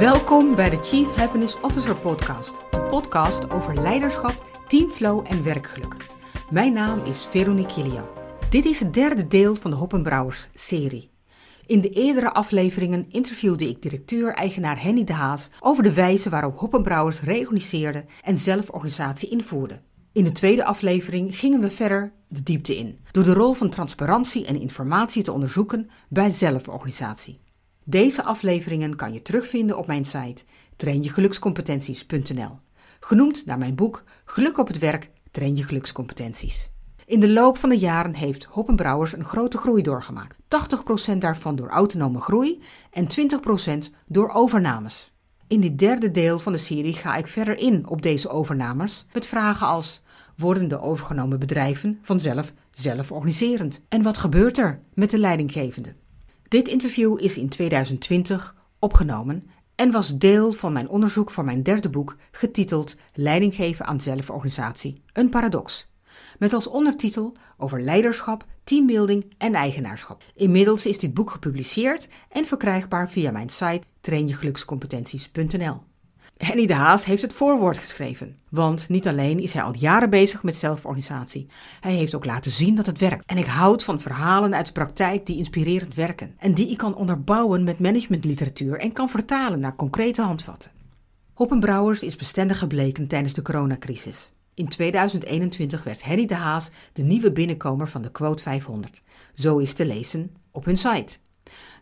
Welkom bij de Chief Happiness Officer podcast. De podcast over leiderschap, teamflow en werkgeluk. Mijn naam is Veronique Kilian. Dit is het derde deel van de Hoppenbrouwers serie. In de eerdere afleveringen interviewde ik directeur-eigenaar Henny de Haas over de wijze waarop Hoppenbrouwers reorganiseerde en zelforganisatie invoerde. In de tweede aflevering gingen we verder de diepte in, door de rol van transparantie en informatie te onderzoeken bij zelforganisatie. Deze afleveringen kan je terugvinden op mijn site trainjegelukscompetenties.nl, genoemd naar mijn boek Geluk op het werk, train je gelukscompetenties. In de loop van de jaren heeft Hoppenbrouwers een grote groei doorgemaakt. 80% daarvan door autonome groei en 20% door overnames. In dit derde deel van de serie ga ik verder in op deze overnames met vragen als: worden de overgenomen bedrijven vanzelf zelforganiserend? En wat gebeurt er met de leidinggevende? Dit interview is in 2020 opgenomen en was deel van mijn onderzoek voor mijn derde boek getiteld Leiding geven aan zelforganisatie, een paradox. Met als ondertitel over leiderschap, teambuilding en eigenaarschap. Inmiddels is dit boek gepubliceerd en verkrijgbaar via mijn site trainjegelukscompetenties.nl. Henny de Haas heeft het voorwoord geschreven. Want niet alleen is hij al jaren bezig met zelforganisatie, hij heeft ook laten zien dat het werkt. En ik houd van verhalen uit de praktijk die inspirerend werken en die ik kan onderbouwen met managementliteratuur en kan vertalen naar concrete handvatten. Hoppenbrouwers is bestendig gebleken tijdens de coronacrisis. In 2021 werd Henny de Haas de nieuwe binnenkomer van de Quote 500. Zo is te lezen op hun site.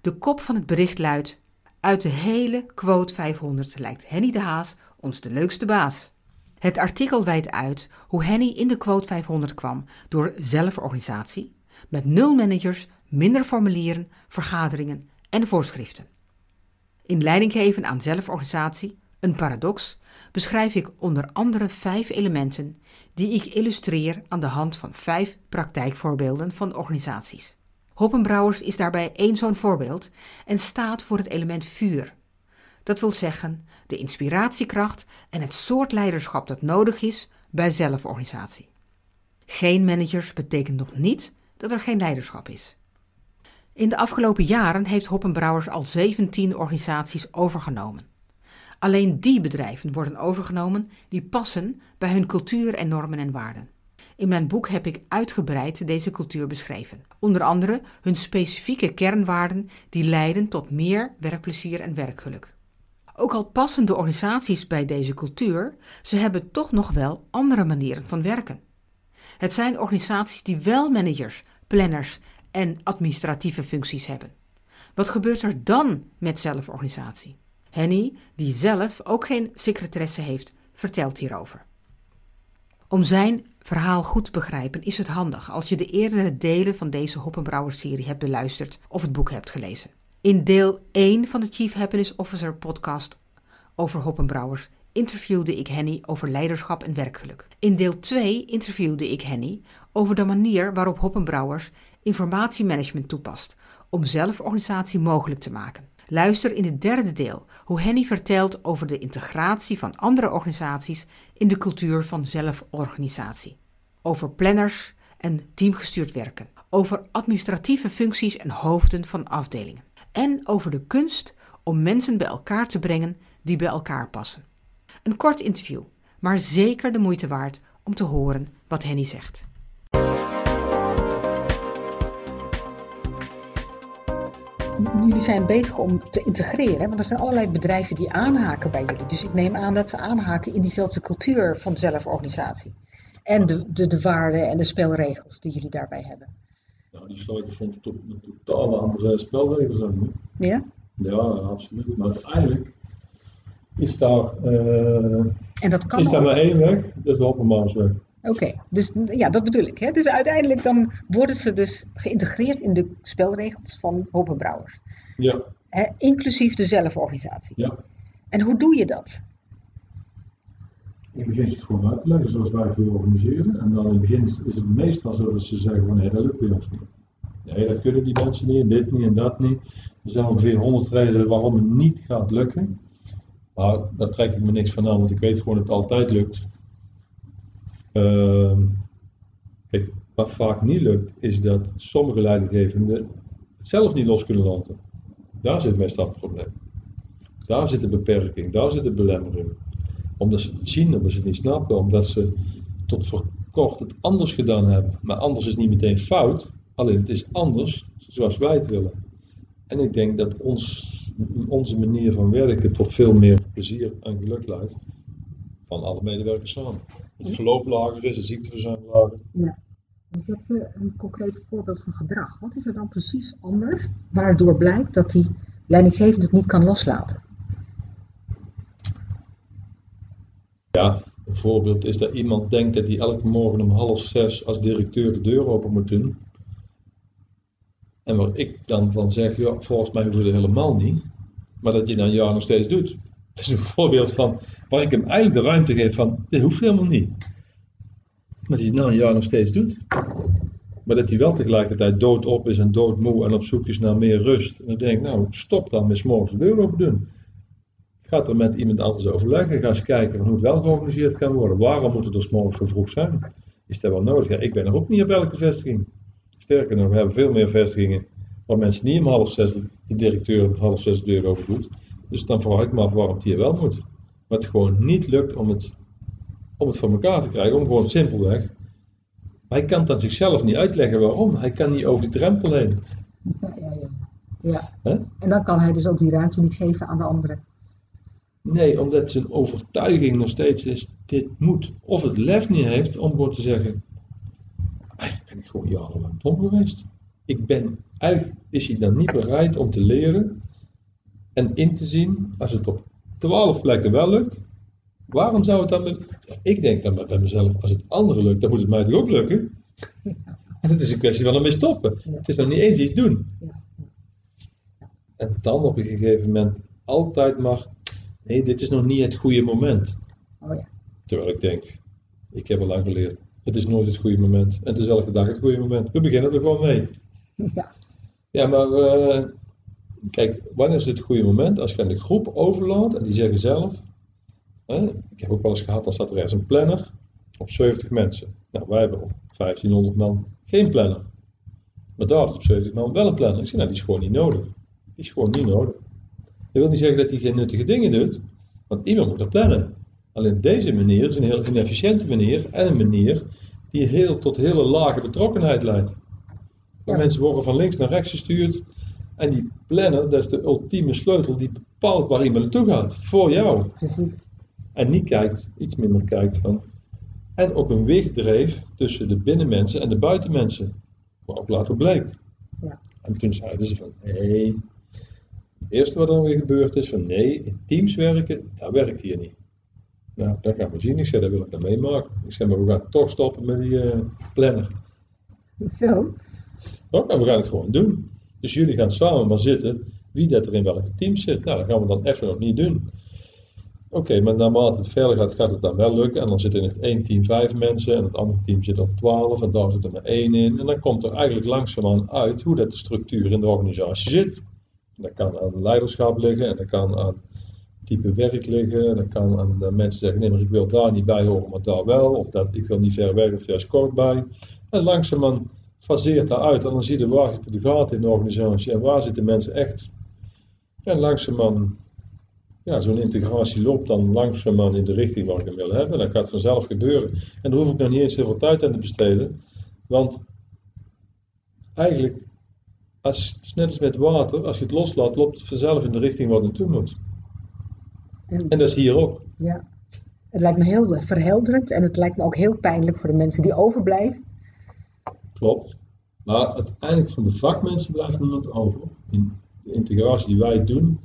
De kop van het bericht luidt: Uit de hele Quote 500 lijkt Henny de Haas ons de leukste baas. Het artikel wijdt uit hoe Henny in de Quote 500 kwam door zelforganisatie, met nul managers, minder formulieren, vergaderingen en voorschriften. In leiding geven aan zelforganisatie, een paradox, beschrijf ik onder andere vijf elementen die ik illustreer aan de hand van vijf praktijkvoorbeelden van organisaties. Hoppenbrouwers is daarbij één zo'n voorbeeld en staat voor het element vuur. Dat wil zeggen de inspiratiekracht en het soort leiderschap dat nodig is bij zelforganisatie. Geen managers betekent nog niet dat er geen leiderschap is. In de afgelopen jaren heeft Hoppenbrouwers al 17 organisaties overgenomen. Alleen die bedrijven worden overgenomen die passen bij hun cultuur en normen en waarden. In mijn boek heb ik uitgebreid deze cultuur beschreven. Onder andere hun specifieke kernwaarden die leiden tot meer werkplezier en werkgeluk. Ook al passen de organisaties bij deze cultuur, ze hebben toch nog wel andere manieren van werken. Het zijn organisaties die wel managers, planners en administratieve functies hebben. Wat gebeurt er dan met zelforganisatie? Henny, die zelf ook geen secretaresse heeft, vertelt hierover. Om zijn verhaal goed te begrijpen is het handig als je de eerdere delen van deze Hoppenbrouwer-serie hebt beluisterd of het boek hebt gelezen. In deel 1 van de Chief Happiness Officer podcast over Hoppenbrouwers interviewde ik Henny over leiderschap en werkgeluk. In deel 2 interviewde ik Henny over de manier waarop Hoppenbrouwers informatiemanagement toepast om zelforganisatie mogelijk te maken. Luister in het derde deel hoe Henny vertelt over de integratie van andere organisaties in de cultuur van zelforganisatie. Over planners en teamgestuurd werken. Over administratieve functies en hoofden van afdelingen. En over de kunst om mensen bij elkaar te brengen die bij elkaar passen. Een kort interview, maar zeker de moeite waard om te horen wat Henny zegt. Jullie zijn bezig om te integreren, want er zijn allerlei bedrijven die aanhaken bij jullie. Dus ik neem aan dat ze aanhaken in diezelfde cultuur van de zelforganisatie. En de, de, de waarden en de spelregels die jullie daarbij hebben. Nou, die sluiten soms tot een totaal andere spelregels aan. Ja? Ja, absoluut. Maar uiteindelijk is daar, uh, en dat kan is daar maar één weg, dat is de openbaarsweg. Oké, dus ja, dat bedoel ik. Hè? Dus uiteindelijk dan worden ze dus geïntegreerd in de spelregels van Hoppenbrouwers. Ja. Hè? Inclusief de zelforganisatie. Ja. En hoe doe je dat? In het begin is het gewoon uit te leggen zoals wij het willen organiseren. En dan in het begin is het meestal zo dat ze zeggen van nee, dat lukt bij ons niet. Nee, dat kunnen die mensen niet, en dit niet en dat niet. Er zijn ongeveer honderd redenen waarom het niet gaat lukken. Maar daar trek ik me niks van aan, want ik weet gewoon dat het altijd lukt. Uh, kijk, wat vaak niet lukt, is dat sommige leidinggevenden het zelf niet los kunnen laten. Daar zit meestal het probleem. Daar zit de beperking, daar zit de belemmering. Omdat ze het zien, omdat ze het niet snappen, omdat ze tot voor kort het anders gedaan hebben. Maar anders is niet meteen fout, alleen het is anders zoals wij het willen. En ik denk dat ons, onze manier van werken tot veel meer plezier en geluk leidt van alle medewerkers samen. Het verloop lager is, de ziekteverzuim lager. Ja. Ik heb je een concreet voorbeeld van gedrag. Wat is er dan precies anders waardoor blijkt dat die leidinggevende het niet kan loslaten? Ja, een voorbeeld is dat iemand denkt dat hij elke morgen om half zes als directeur de deur open moet doen. En waar ik dan van zeg, ja, volgens mij hoeft het helemaal niet. Maar dat je dan jaar nog steeds doet. Dat is een voorbeeld van waar ik hem eigenlijk de ruimte geef van, dit hoeft helemaal niet. Maar hij het na een jaar nog steeds doet. Maar dat hij wel tegelijkertijd doodop is en doodmoe en op zoek is naar meer rust. En dan denk ik, nou, stop dan met morgens de deur open doen. Ga er met iemand anders overleggen. Ga eens kijken hoe het wel georganiseerd kan worden. Waarom moet het er 's morgens zo vroeg zijn? Is dat wel nodig? Ja, ik ben er ook niet op elke vestiging. Sterker nog, we hebben veel meer vestigingen waar mensen niet om half zes de directeur om half zes de deur open doet. Dus dan vraag ik me af waarom het hier wel moet. Maar het gewoon niet lukt om het, om het voor elkaar te krijgen, om gewoon simpelweg. Hij kan aan zichzelf niet uitleggen waarom. Hij kan niet over die drempel heen. Ja, ja, ja. ja. En dan kan hij dus ook die ruimte niet geven aan de anderen. Nee, omdat zijn overtuiging nog steeds is, dit moet. Of het lef niet heeft om gewoon te zeggen, eigenlijk ben ik gewoon jarenlang dom geweest. Ik ben, eigenlijk is hij dan niet bereid om te leren en in te zien, als het op twaalf plekken wel lukt, waarom zou het dan ik denk dan bij mezelf, als het anderen lukt, dan moet het mij toch ook lukken? En het is een kwestie van ermee stoppen. Het is dan niet eens iets doen. En dan op een gegeven moment altijd maar, nee, dit is nog niet het goede moment. Oh ja. Terwijl ik denk, ik heb al lang geleerd, het is nooit het goede moment. En het is elke dag het goede moment. We beginnen er gewoon mee. Ja. Ja, maar eh, kijk, wanneer is het goede moment? Als je aan de groep overlaat en die zeggen zelf, hè, ik heb ook wel eens gehad, dan staat er ergens een planner op 70 mensen. Nou, wij hebben op 1500 man geen planner. Maar daar op 70 man wel een planner. Ik zeg, nou, die is gewoon niet nodig. Die is gewoon niet nodig. Dat wil niet zeggen dat hij geen nuttige dingen doet, want iemand moet er plannen. Alleen deze manier is een heel inefficiënte manier en een manier die heel, tot hele lage betrokkenheid leidt. Ja. Mensen worden van links naar rechts gestuurd en die planner, dat is de ultieme sleutel die bepaalt waar iemand naartoe gaat, voor jou. Precies. En niet kijkt, iets minder kijkt van. En ook een wegdreef tussen de binnenmensen en de buitenmensen. Wat ook later bleek. Ja. En toen zeiden ze van, nee. Het eerste wat dan weer gebeurd is van, nee, in teams werken, dat werkt hier niet. Nou, dat gaan we zien. Ik zei, dat wil ik dan meemaken. Ik zei, maar we gaan toch stoppen met die eh, planner. Zo. Oh, en we gaan het gewoon doen. Dus jullie gaan samen maar zitten wie dat er in welke team zit. Nou, dat gaan we dan even nog niet doen. Oké, maar naarmate het verder gaat, gaat het dan wel lukken. En dan zitten in het één team vijf mensen en het andere team zit op twaalf en daar zit er maar één in. En dan komt er eigenlijk langzaamaan uit hoe dat de structuur in de organisatie zit. Dat kan aan leiderschap liggen en dat kan aan type werk liggen. En dat kan aan de mensen zeggen, nee, maar ik wil daar niet bij horen, maar daar wel. Of dat ik wil niet ver weg of juist kort bij. En langzaamaan faseert dat uit en dan zie je waar zitten de gaten in de organisatie en waar zitten mensen echt. En langzaamaan, ja, zo'n integratie loopt dan langzaamaan in de richting waar ik hem wil hebben. Dat gaat vanzelf gebeuren. En daar hoef ik nog niet eens heel veel tijd aan te besteden. Want eigenlijk, als, het is net als met water, als je het loslaat, loopt het vanzelf in de richting waar het naartoe moet. En, En dat is hier ook. ja. Het lijkt me heel verhelderend en het lijkt me ook heel pijnlijk voor de mensen die overblijven. Klopt. Maar uiteindelijk van de vakmensen blijft niemand over. In de integratie die wij doen,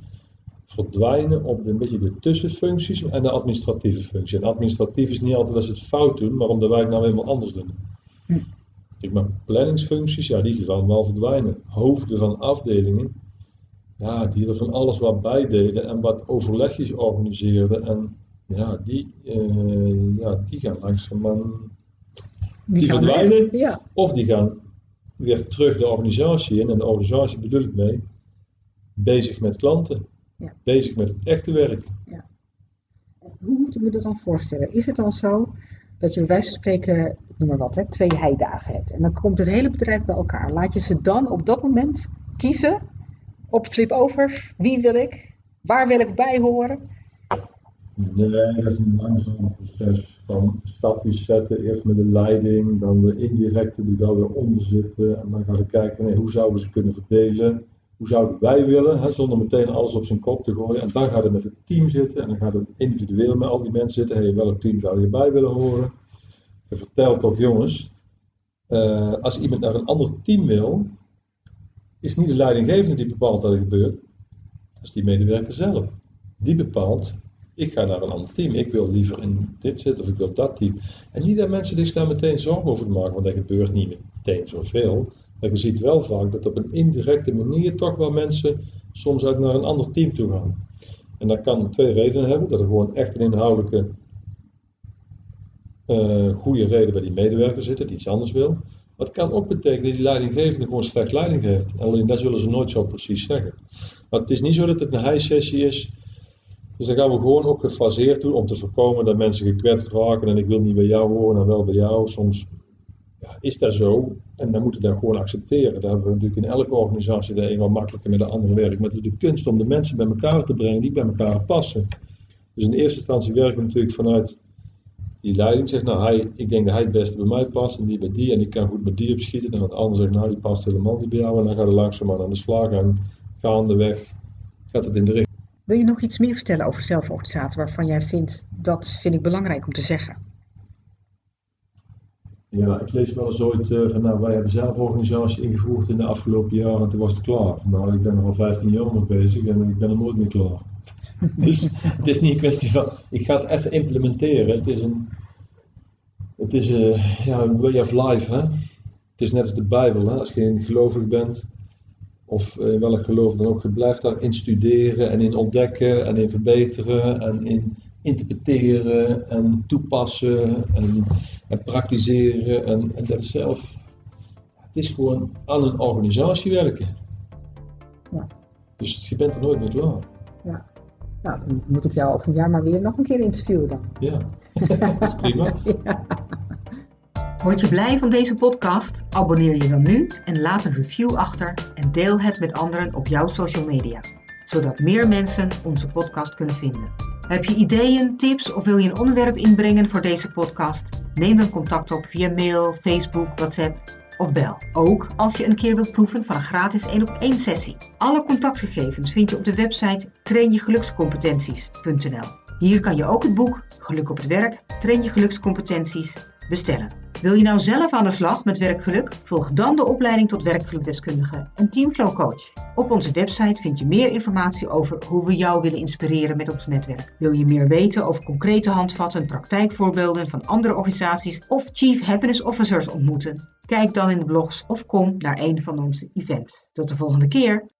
verdwijnen op de, een beetje de tussenfuncties en de administratieve functie. En administratief is niet altijd als ze het fout doen, maar omdat wij het nou eenmaal anders doen. Hm. Kijk, maar planningsfuncties, ja, die gaan wel verdwijnen. Hoofden van afdelingen, ja, die er van alles wat bij deden en wat overlegjes organiseerden. En ja, die, eh, ja, die gaan langzaamaan Die gaan weg. verdwijnen? Ja. Of die gaan weer terug de organisatie in. En de organisatie bedoel ik mee. Bezig met klanten. Ja. Bezig met het echte werk. Hoe moet ik me dat dan voorstellen? Is het dan zo dat je bij wijze van spreken, noem maar wat, hè, twee heidagen hebt. En dan komt het hele bedrijf bij elkaar. Laat je ze dan op dat moment kiezen op flip-overs. Wie wil ik? Waar wil ik bij horen? Nee, dat is een langzaam proces van stapjes zetten. Eerst met de leiding, dan de indirecte die daar weer onder zitten. En dan gaan we kijken nee, hoe zouden we ze kunnen verdelen. Hoe zouden wij willen, hè, zonder meteen alles op zijn kop te gooien. En dan gaat het met het team zitten en dan gaat het individueel met al die mensen zitten. Hey, welk team zou je bij willen horen? Je vertelt toch jongens, uh, als iemand naar een ander team wil, is niet de leidinggevende die bepaalt dat er gebeurt. Dat is die medewerker zelf. Die bepaalt ik ga naar een ander team. Ik wil liever in dit zitten of ik wil dat team. En niet dat mensen zich daar meteen zorgen over maken, want dat gebeurt niet meteen zoveel. Maar je ziet wel vaak dat op een indirecte manier toch wel mensen soms uit naar een ander team toe gaan. En dat kan twee redenen hebben. Dat er gewoon echt een inhoudelijke uh, goede reden bij die medewerker zit, die iets anders wil. Maar het kan ook betekenen dat die leidinggevende gewoon slecht leiding geeft. Alleen dat zullen ze nooit zo precies zeggen. Maar het is niet zo dat het een high-sessie is dus dan gaan we gewoon ook gefaseerd doen om te voorkomen dat mensen gekwetst raken en ik wil niet bij jou horen en wel bij jou. Soms ja, is dat zo en dan moeten we dat gewoon accepteren. Daar hebben we natuurlijk in elke organisatie de een wat makkelijker met de andere werk. Maar het is de kunst om de mensen bij elkaar te brengen die bij elkaar passen. Dus in eerste instantie werken we natuurlijk vanuit die leiding. Zegt nou, hij, ik denk dat hij het beste bij mij past en die bij die en ik kan goed met die opschieten. En wat ander zegt nou, die past helemaal niet bij jou en dan gaat er langzaam aan de slag en gaandeweg gaat het in de richting. Wil je nog iets meer vertellen over zelforganisatie waarvan jij vindt dat vind ik belangrijk om te zeggen? Ja, ik lees wel eens ooit uh, van nou, wij hebben zelforganisatie ingevoerd in de afgelopen jaren en toen was het klaar. Nou, ik ben er al 15 jaar mee bezig en ik ben er nooit meer klaar. dus het is niet een kwestie van, ik ga het even implementeren. Het is een, het is een, ja, een way of life. Hè? Het is net als de Bijbel. Hè? Als je gelovig bent, of in welk geloof dan ook, je blijft daarin studeren en in ontdekken en in verbeteren en in interpreteren en toepassen en, en praktiseren. En, en, dat zelf, het is gewoon aan een organisatie werken. Ja. Dus je bent er nooit meer klaar. Ja. Nou, dan moet ik jou over een jaar maar weer nog een keer interviewen dan. Ja, dat is prima. ja. Word je blij van deze podcast? Abonneer je dan nu en laat een review achter en deel het met anderen op jouw social media, zodat meer mensen onze podcast kunnen vinden. Heb je ideeën, tips of wil je een onderwerp inbrengen voor deze podcast? Neem dan contact op via mail, Facebook, WhatsApp of bel. Ook als je een keer wilt proeven van een gratis 1 op 1 sessie. Alle contactgegevens vind je op de website trainjegelukscompetenties.nl. Hier kan je ook het boek Geluk op het werk, Train je gelukscompetenties bestellen. Wil je nou zelf aan de slag met werkgeluk? Volg dan de opleiding tot werkgelukdeskundige en Teamflow Coach. Op onze website vind je meer informatie over hoe we jou willen inspireren met ons netwerk. Wil je meer weten over concrete handvatten, praktijkvoorbeelden van andere organisaties of Chief Happiness Officers ontmoeten? Kijk dan in de blogs of kom naar een van onze events. Tot de volgende keer!